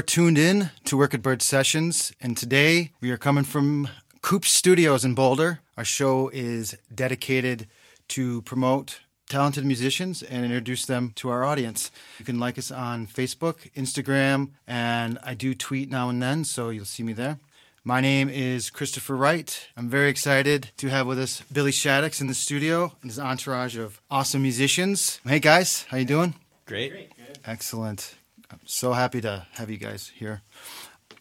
are tuned in to Work It Bird Sessions, and today we are coming from Coop Studios in Boulder. Our show is dedicated to promote talented musicians and introduce them to our audience. You can like us on Facebook, Instagram, and I do tweet now and then, so you'll see me there. My name is Christopher Wright. I'm very excited to have with us Billy Shaddox in the studio and his entourage of awesome musicians. Hey guys, how you doing? Great. Great. Excellent. I'm so happy to have you guys here.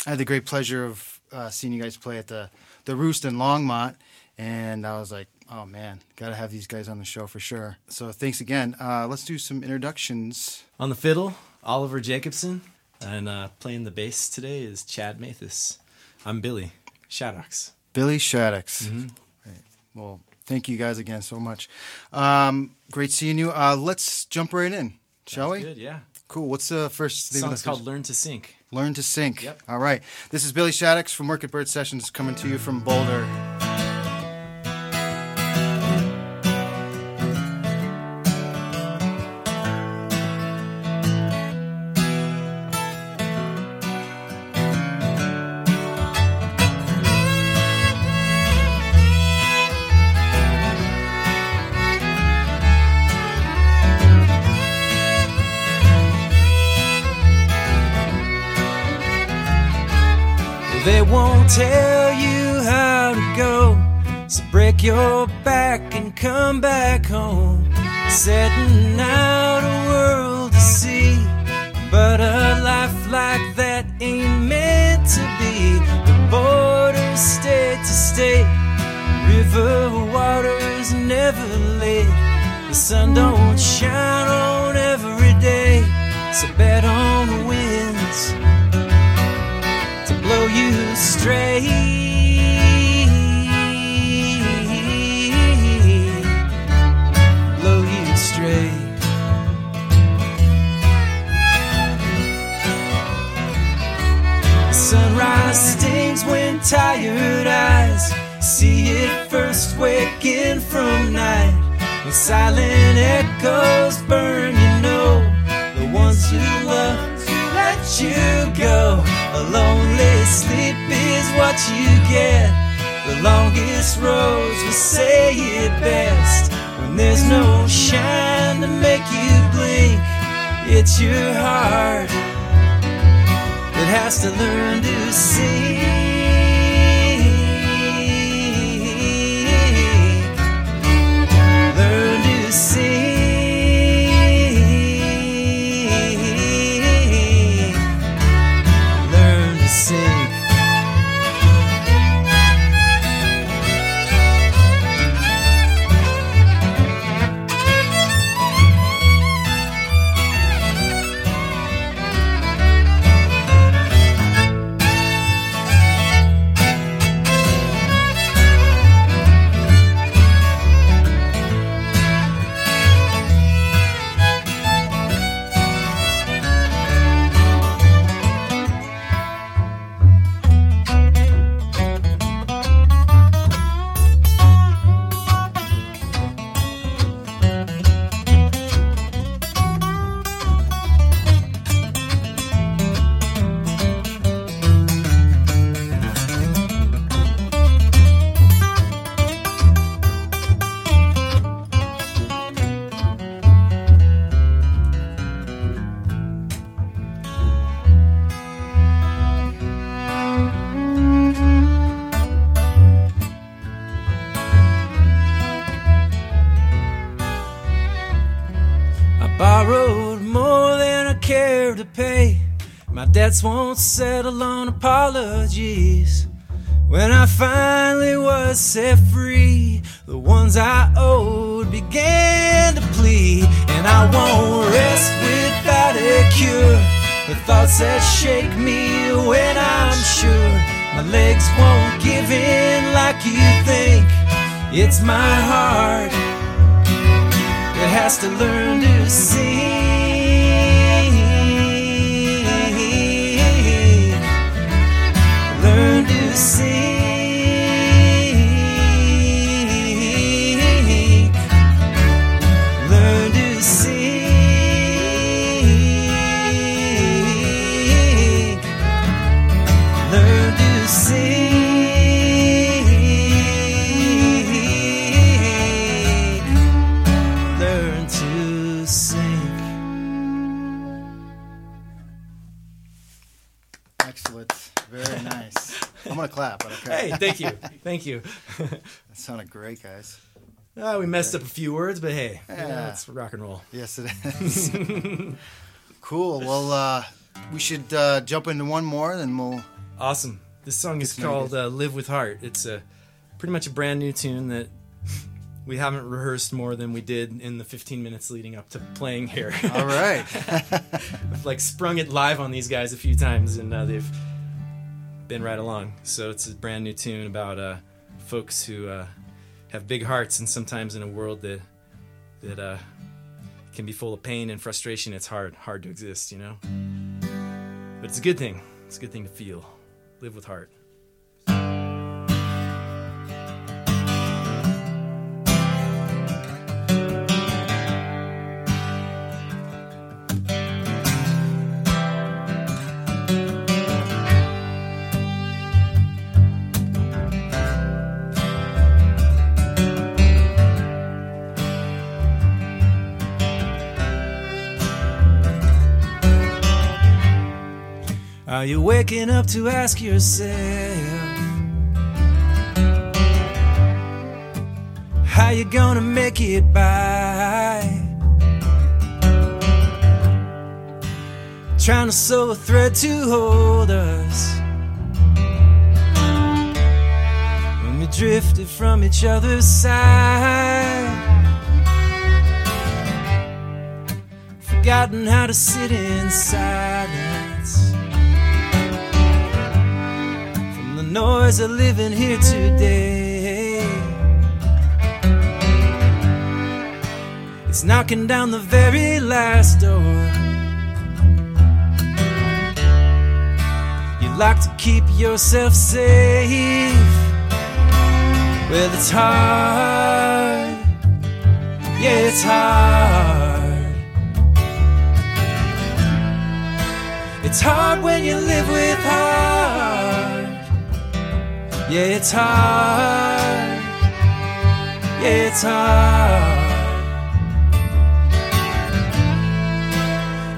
I had the great pleasure of uh, seeing you guys play at the the Roost in Longmont, and I was like, oh man, got to have these guys on the show for sure. So thanks again. Uh, let's do some introductions. On the fiddle, Oliver Jacobson, and uh, playing the bass today is Chad Mathis. I'm Billy Shaddox. Billy Shaddox. Mm-hmm. Right. Well, thank you guys again so much. Um, great seeing you. Uh, let's jump right in, shall Sounds we? Good, yeah. Cool. What's the first thing? Song's called "Learn to Sing." Learn to Sing. Yep. All right. This is Billy Shaddox from Work It Bird Sessions coming to you from Boulder. Tell you how to go. So break your back and come back home. Setting out a world to see. But a life like that ain't meant to be. The border state to state. River waters never late. The sun don't shine on every day. So bet on the winds you. Blow you straight. Sunrise stings when tired eyes see it first waking from night. When silent echoes burn, you know the ones who love let you go. A lonely sleep what you get. The longest roads will say it best. When there's no shine to make you blink, it's your heart that has to learn to see. Debts won't settle on apologies. When I finally was set free, the ones I owed began to plead. And I won't rest without a cure. The thoughts that shake me when I'm sure my legs won't give in like you think. It's my heart that has to learn to sing. Thank you, thank you. That sounded great, guys. Uh, we messed up a few words, but hey, know, Yeah. it's rock and roll. Yes, it is. cool. Well, uh, we should uh, jump into one more, then we'll. Awesome. This song is called uh, "Live with Heart." It's a pretty much a brand new tune that we haven't rehearsed more than we did in the 15 minutes leading up to playing here. All right. I've like sprung it live on these guys a few times, and uh, they've been right along. So it's a brand new tune about uh, folks who uh, have big hearts, and sometimes in a world that that uh, can be full of pain and frustration, it's hard hard to exist, you know. But it's a good thing. It's a good thing to feel. Live with heart. Are you waking up to ask yourself how you gonna make it by? Trying to sew a thread to hold us when we drifted from each other's side. Forgotten how to sit in silence noise of living here today. It's knocking down the very last door. You like to keep yourself safe. Well, it's hard. Yeah, it's hard. It's hard when you live with. Yeah, it's hard. Yeah, it's hard.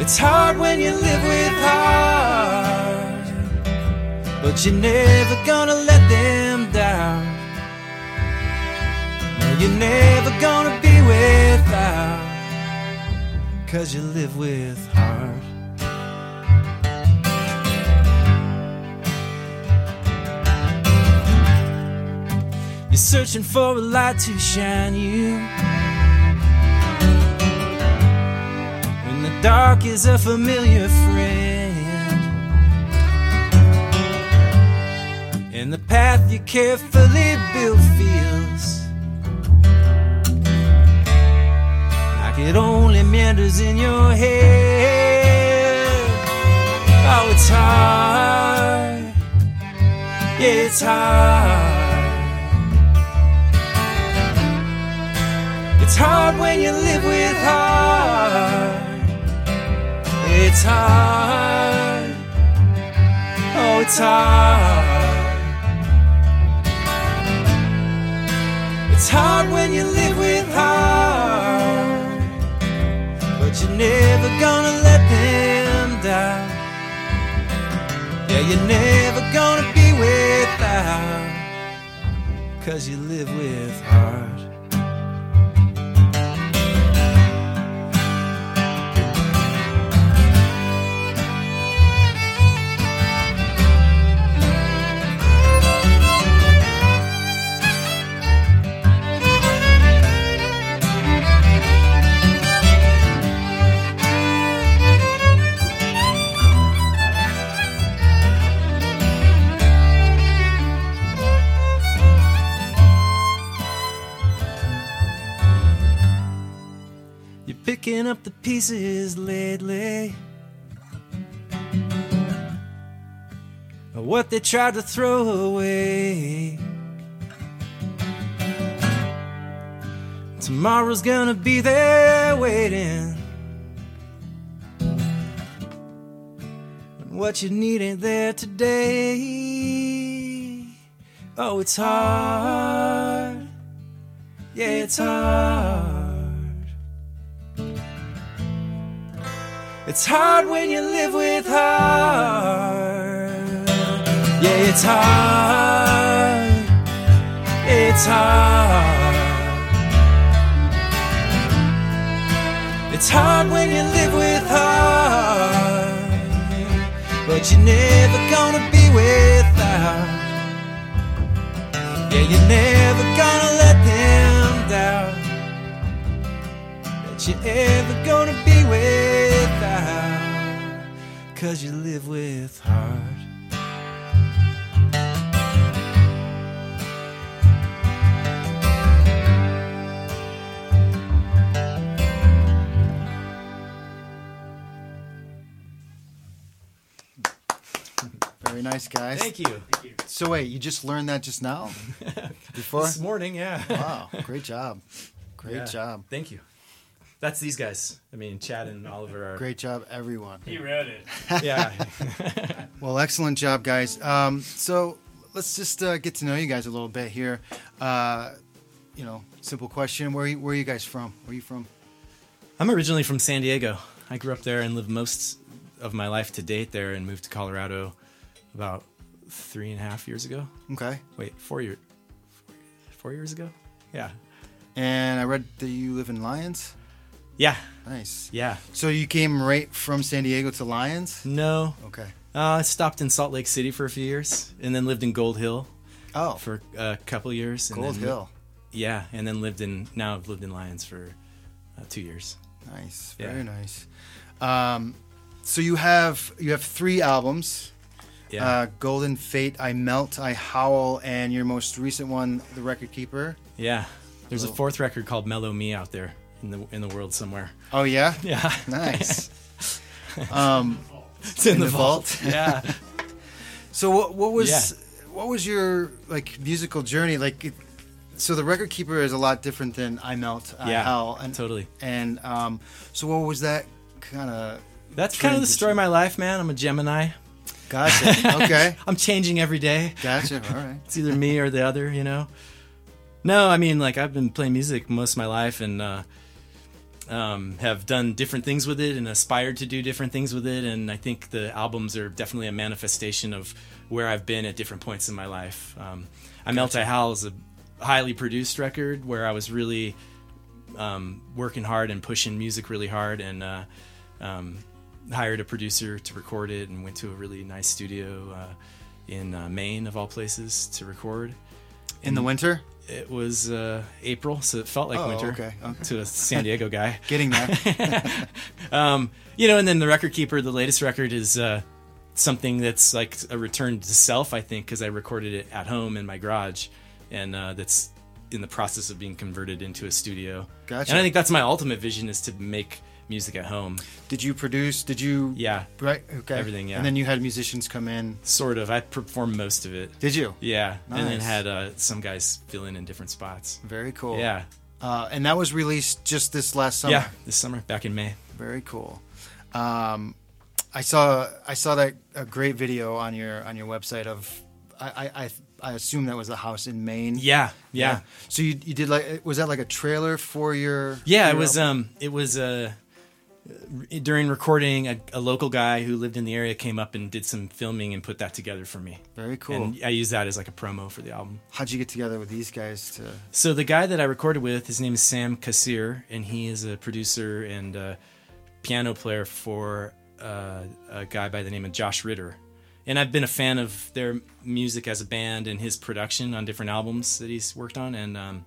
It's hard when you live with heart. But you're never gonna let them down. No, you're never gonna be without. Cause you live with heart. Searching for a light to shine you. When the dark is a familiar friend. And the path you carefully built feels like it only meanders in your head. Oh, it's hard. Yeah, it's hard. It's hard when you live with heart. It's hard. Oh, it's hard. It's hard when you live with heart. But you're never gonna let them down. Yeah, you're never gonna be without. Cause you live with heart. Picking up the pieces lately. What they tried to throw away. Tomorrow's gonna be there waiting. And what you need ain't there today. Oh, it's hard. Yeah, it's hard. It's hard when you live with heart. Yeah, it's hard. it's hard. It's hard when you live with heart, but you're never gonna be without. Her. Yeah, you're never gonna let them down. That you're ever gonna be without, cause you live with heart. Very nice, guys. Thank you. So wait, you just learned that just now? Before? This morning, yeah. Wow, great job. Great Yeah. job. Thank you. That's these guys. I mean, Chad and Oliver are. Great job, everyone. He wrote it. Yeah. Well, excellent job, guys. Um, so let's just uh, get to know you guys a little bit here. Uh, you know, simple question: Where are you, where are you guys from? Where are you from? I'm originally from San Diego. I grew up there and lived most of my life to date there, and moved to Colorado about three and a half years ago. Okay. Wait, four years. Four years ago? Yeah. And I read that you live in Lyons. Yeah. Nice. Yeah. So you came right from San Diego to Lyons? No. Okay. Uh, I stopped in Salt Lake City for a few years, and then lived in Gold Hill Oh, for a couple years. Gold then- Hill. Yeah, and then lived in now I've lived in Lyons for uh, two years. Nice. Yeah. Very nice. Um, so you have you have three albums. Yeah. Uh, Golden Fate, I Melt, I Howl, and your most recent one, The Record Keeper. yeah. There's a Cool. fourth record called Mellow Me out there in the in the world somewhere. Oh yeah, Yeah. nice. um, it's in, In the, the vault. vault? yeah. so what what was Yeah. what was your like musical journey like? It, so the Record Keeper is a lot different than I Melt, I Yeah, Howl, and Totally. and um, so what was that kind of? That's kind of the story of my life, man. I'm a Gemini. Gotcha. Okay. I'm changing every day. Gotcha. All right. It's either me or the other, you know. No, I mean, like I've been playing music most of my life and uh, um, have done different things with it and aspired to do different things with it. And I think the albums are definitely a manifestation of where I've been at different points in my life. Um, I Melt I Howl is a highly produced record where I was really um, working hard and pushing music really hard and uh, um, hired a producer to record it and went to a really nice studio uh, in uh, Maine of all places to record. In the winter, It was uh, April, so it felt like Oh, winter okay, okay. to a San Diego guy. getting there. Um, you know, and then the record keeper, the latest record is uh, something that's like a return to self, I think, because I recorded it at home in my garage, and uh, that's in the process of being converted into a studio. Gotcha. And I think that's my ultimate vision is to make music at home. Did you produce? Did you? Yeah, Right. Okay. Everything, yeah. And then you had musicians come in. sort of. I performed most of it. Did you? Yeah, and then had uh, some guys fill in in different spots. Very cool. Yeah, Uh, and that was released just this last summer. yeah, this summer back in May. Very cool. Um, I saw I saw that a great video on your on your website of I I, I, I assume that was the house in Maine. Yeah, yeah. So you, you did like was that like a trailer for your Yeah, it was. album? Um, it was uh, during recording. A, a local guy who lived in the area came up and did some filming and put that together for me. very cool. And I used that as like a promo for the album. How'd you get together with these guys to? So the guy that I recorded with, his name is Sam Kassirer, and he is a producer and uh piano player for uh, a guy by the name of Josh Ritter. And I've been a fan of their music as a band and his production on different albums that he's worked on. And um,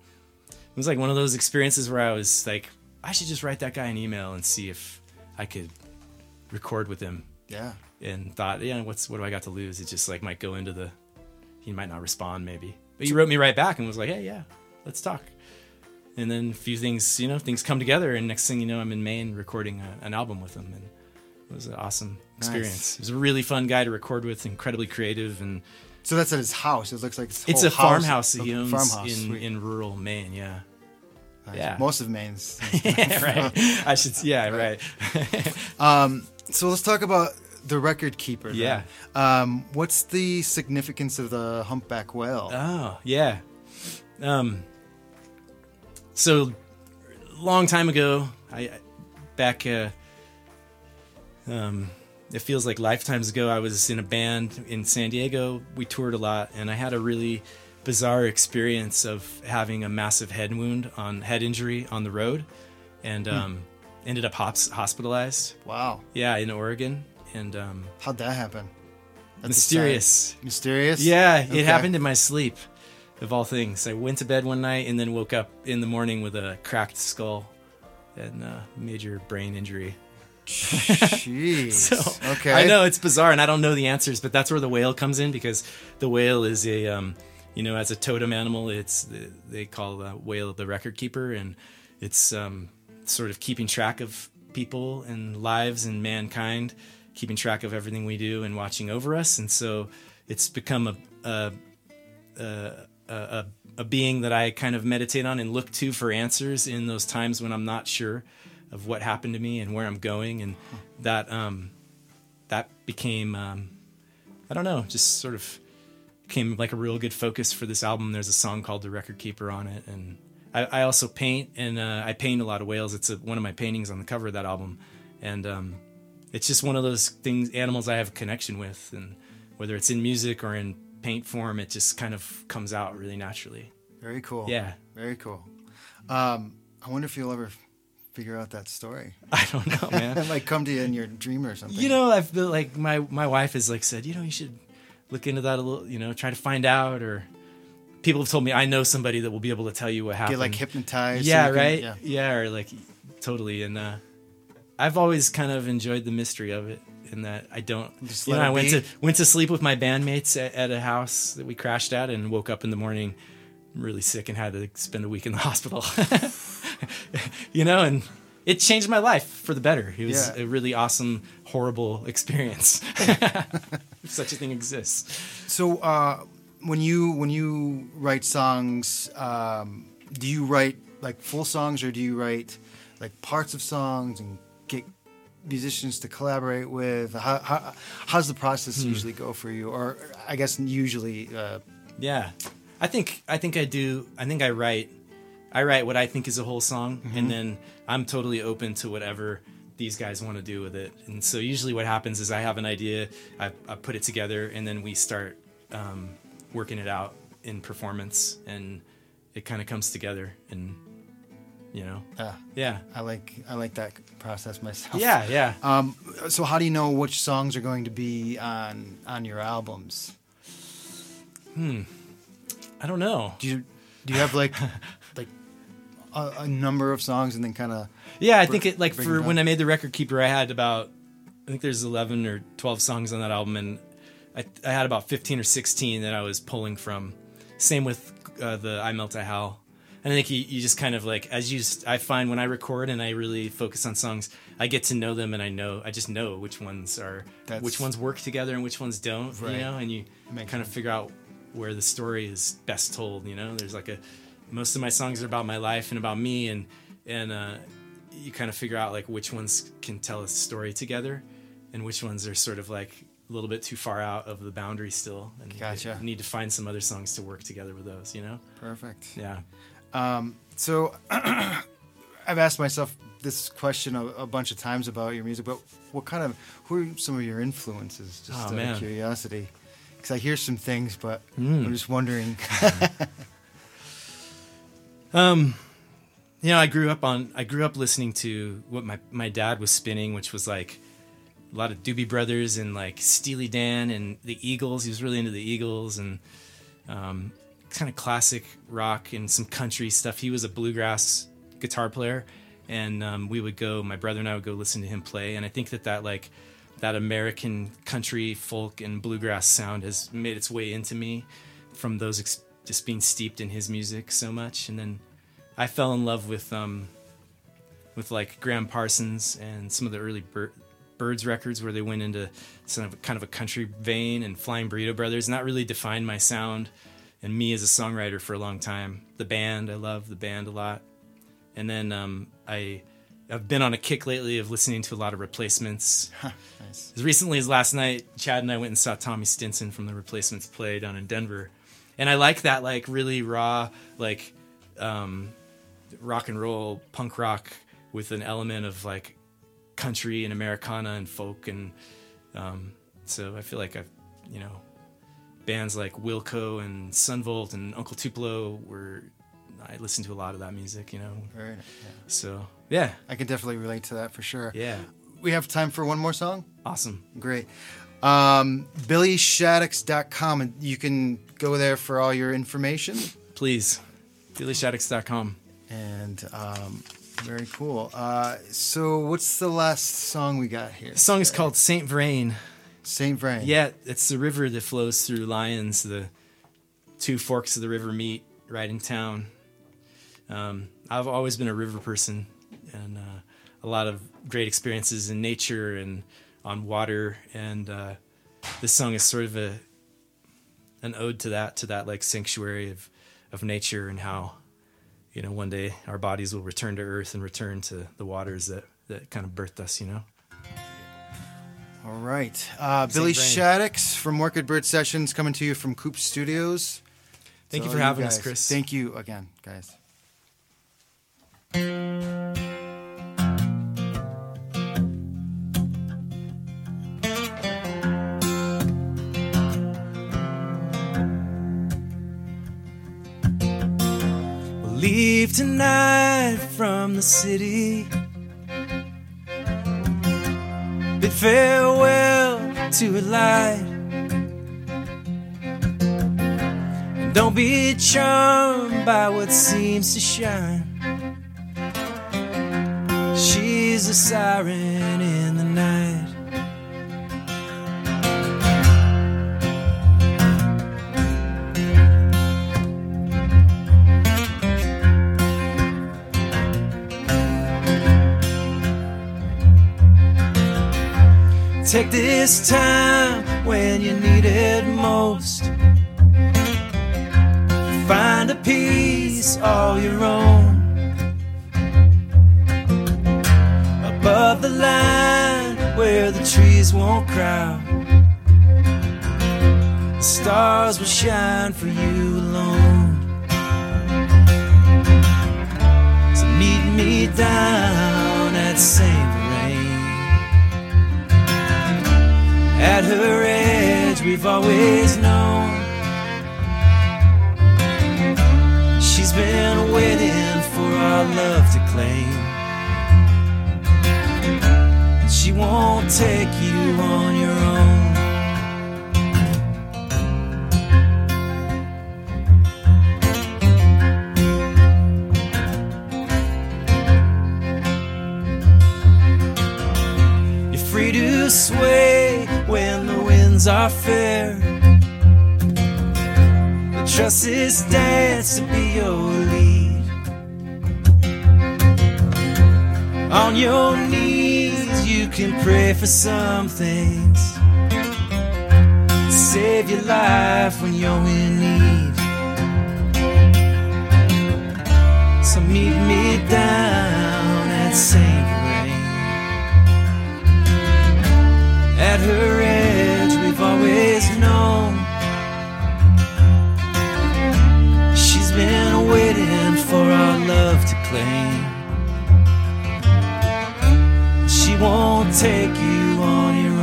it was like one of those experiences where I was like, I should just write that guy an email and see if I could record with him. Yeah. And thought, yeah, what's what do I got to lose? It just like might go into the, he might not respond maybe. But he wrote me right back and was like, hey, yeah, let's talk. And then a few things, you know, things come together, and next thing you know, I'm in Maine recording a, an album with him, and it was an awesome experience. Nice. He was a really fun guy to record with, incredibly creative, and So that's at his house. It looks like it's a farmhouse that he owns farmhouse. in Sweet. in rural Maine. Yeah. Yeah. Most of Maine's. right. I should, yeah, right. Um, so let's talk about the record keeper. Yeah. Um, what's the significance of the humpback whale? Oh, yeah. Um, so, long time ago, I I- back. Uh, um, it feels like lifetimes ago. I was in a band in San Diego. We toured a lot, and I had a really bizarre experience of having a massive head wound on head injury on the road, and um, ended up hos- hospitalized. Wow. Yeah, in Oregon, and um, How'd that happen? That's a mysterious. Mysterious? Yeah, Okay. it happened in my sleep, of all things. I went to bed one night and then woke up in the morning with a cracked skull and uh, major brain injury. Jeez. So okay. I know it's bizarre, and I don't know the answers, but that's where the whale comes in because the whale is a, um, you know, as a totem animal, it's they call the whale the record keeper, and it's um, sort of keeping track of people and lives and mankind, keeping track of everything we do and watching over us, and so it's become a a a, a, a being that I kind of meditate on and look to for answers in those times when I'm not sure of what happened to me and where I'm going, and that um, that became um, I don't know, just sort of became like a real good focus for this album. There's a song called "The Record Keeper" on it, and I, I also paint and uh, I paint a lot of whales. It's a, one of my paintings on the cover of that album, and um, it's just one of those things animals I have a connection with, and whether it's in music or in paint form, it just kind of comes out really naturally. Very cool. Yeah. Very cool. Um, I wonder if you'll ever figure out that story. I don't know, man. it might come to you in your dream or something. You know, I've been like my my wife has like said, you know, you should look into that a little, you know, try to find out or people have told me I know somebody that will be able to tell you what happened. get like hypnotized. so yeah, can- right? Yeah. Yeah. or like totally and uh I've always kind of enjoyed the mystery of it in that I don't Just you know, I went be. to went to sleep with my bandmates at, at a house that we crashed at and woke up in the morning really sick and had to spend a week in the hospital. you know, and it changed my life for the better. It was Yeah. a really awesome, horrible experience. if such a thing exists. So uh, when you when you write songs, um, do you write like full songs or do you write like parts of songs and get musicians to collaborate with? How, how how's the process Hmm. usually go for you? Or I guess usually, uh, Yeah, I think I think I do. I think I write. I write what I think is a whole song, and then I'm totally open to whatever these guys want to do with it. And so usually what happens is I have an idea, I, I put it together, and then we start um, working it out in performance, and it kind of comes together. And you know, uh, yeah, I like I like that process myself. yeah, yeah. Um, so how do you know which songs are going to be on on your albums? Hmm i don't know. Do you do you have like a, a number of songs and then kind of Yeah, I think it like for it when. I made the record keeper, I had about I think there's 11 or 12 songs on that album, and I, I had about 15 or 16 that I was pulling from. Same with uh, the I Melt I Howl. And I think you, you just kind of like as you I find when I record and I really focus on songs, I get to know them and I know I just know which ones are That's- which ones work together and which ones don't. Right. You know, and you kind of figure out where the story is best told. You know, there's like a most of my songs are about my life and about me, and and uh, you kind of figure out like which ones can tell a story together, and which ones are sort of like a little bit too far out of the boundary still, and you Gotcha. need to find some other songs to work together with those. You know, perfect? yeah. So I've asked myself this question a, a bunch of times about your music, but what kind of who are some of your influences? Just Oh, out man. of curiosity, because I hear some things, but Hmm. I'm just wondering. you know, I grew up on I grew up listening to what my my dad was spinning, which was like a lot of Doobie Brothers and like Steely Dan and the Eagles. He was really into the Eagles and um, kind of classic rock and some country stuff. He was a bluegrass guitar player, and um, we would go. My brother and I would go listen to him play, and I think that that like that American country, folk, and bluegrass sound has made its way into me from those ex- just being steeped in his music so much, and then I fell in love with um, with like Gram Parsons and some of the early Bir- Byrds records where they went into some of kind of a country vein and Flying Burrito Brothers, and that really defined my sound and me as a songwriter for a long time. The band, I love the band a lot, and then um, I. I've been on a kick lately of listening to a lot of replacements. nice. As recently as last night, Chad and I went and saw Tommy Stinson from the Replacements play down in Denver, and I like that like really raw like um, rock and roll punk rock with an element of like country and Americana and folk and um, so I feel like I've you know bands like Wilco and Son Volt and Uncle Tupelo were. I listened to a lot of that music, you know. Very nice. Yeah. So yeah, I can definitely relate to that for sure. yeah, We have time for one more song? awesome. Great. Um, BillyShaddox.com, and you can go there for all your information. Please, BillyShaddox.com. And um, very cool. Uh, so, what's the last song we got here? The song is called Saint Vrain. Saint Vrain. Yeah, it's the river that flows through Lyons. The two forks of the river meet right in town. Um, I've always been a river person, and uh, a lot of great experiences in nature and on water. And uh, this song is sort of a an ode to that, to that like sanctuary of of nature and how you know one day our bodies will return to earth and return to the waters that that kind of birthed us. You know. All right. Uh, Billy. Shaddox from Work It Bird Sessions coming to you from Coop Studios. Thank So you for having guys, us, Chris. Thank you again, guys. Leave tonight from the city. Bid farewell to a light. And don't be charmed by what seems to shine. She's a siren Take this time when you need it most. Find a peace all your own. Above the line where the trees won't crowd. The stars will shine for you alone. So meet me down at St. At her edge, we've always known she's been waiting for our love to claim. She won't take you on your own. You're free to sway when are fair. But trust this dance to be your lead. On your knees, you can pray for some things. Save your life when you're in need. So meet me down at St. Vrain. At her we've always known she's been waiting for our love to claim. She won't take you on your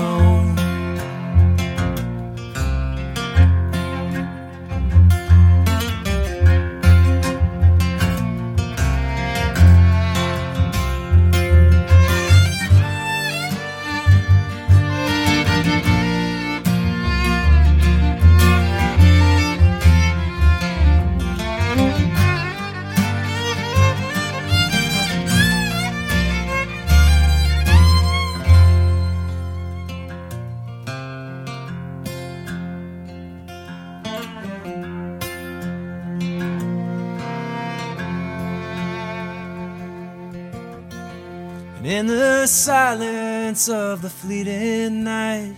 of the fleeting night,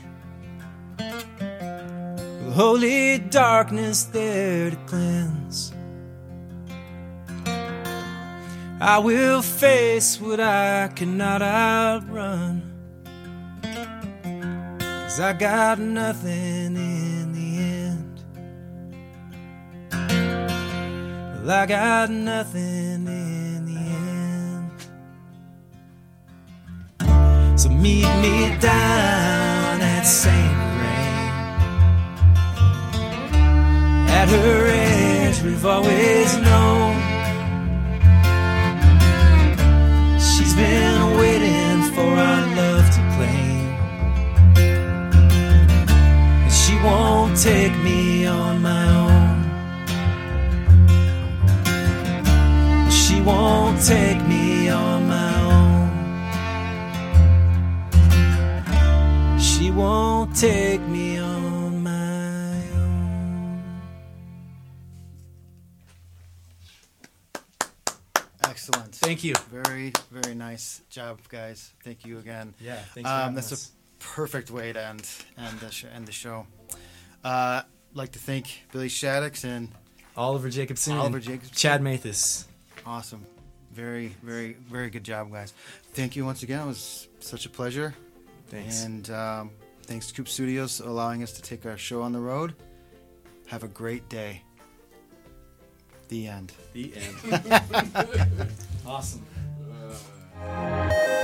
holy darkness there to cleanse, I will face what I cannot outrun. Cause I got nothing in the end. Well, I got nothing So meet me down at St. Vrain. her edge we've always known. She's been waiting for our love to claim. And she won't take me on my own. She won't take won't take me on my own. Excellent. Thank you. Very, very nice job, guys. Thank you again. Yeah, thanks for Um, that's us. a perfect way to end end the, sh- end the show. Uh, I'd like to thank Billy Shaddox and Oliver Jacobson, Oliver Jacobson. Chad Mathis. awesome. Very, very, very good job, guys. Thank you once again. It was such a pleasure. Thanks. And um, Thanks to Coop Studios allowing us to take our show on the road. Have a great day. The end. The end. awesome. Uh...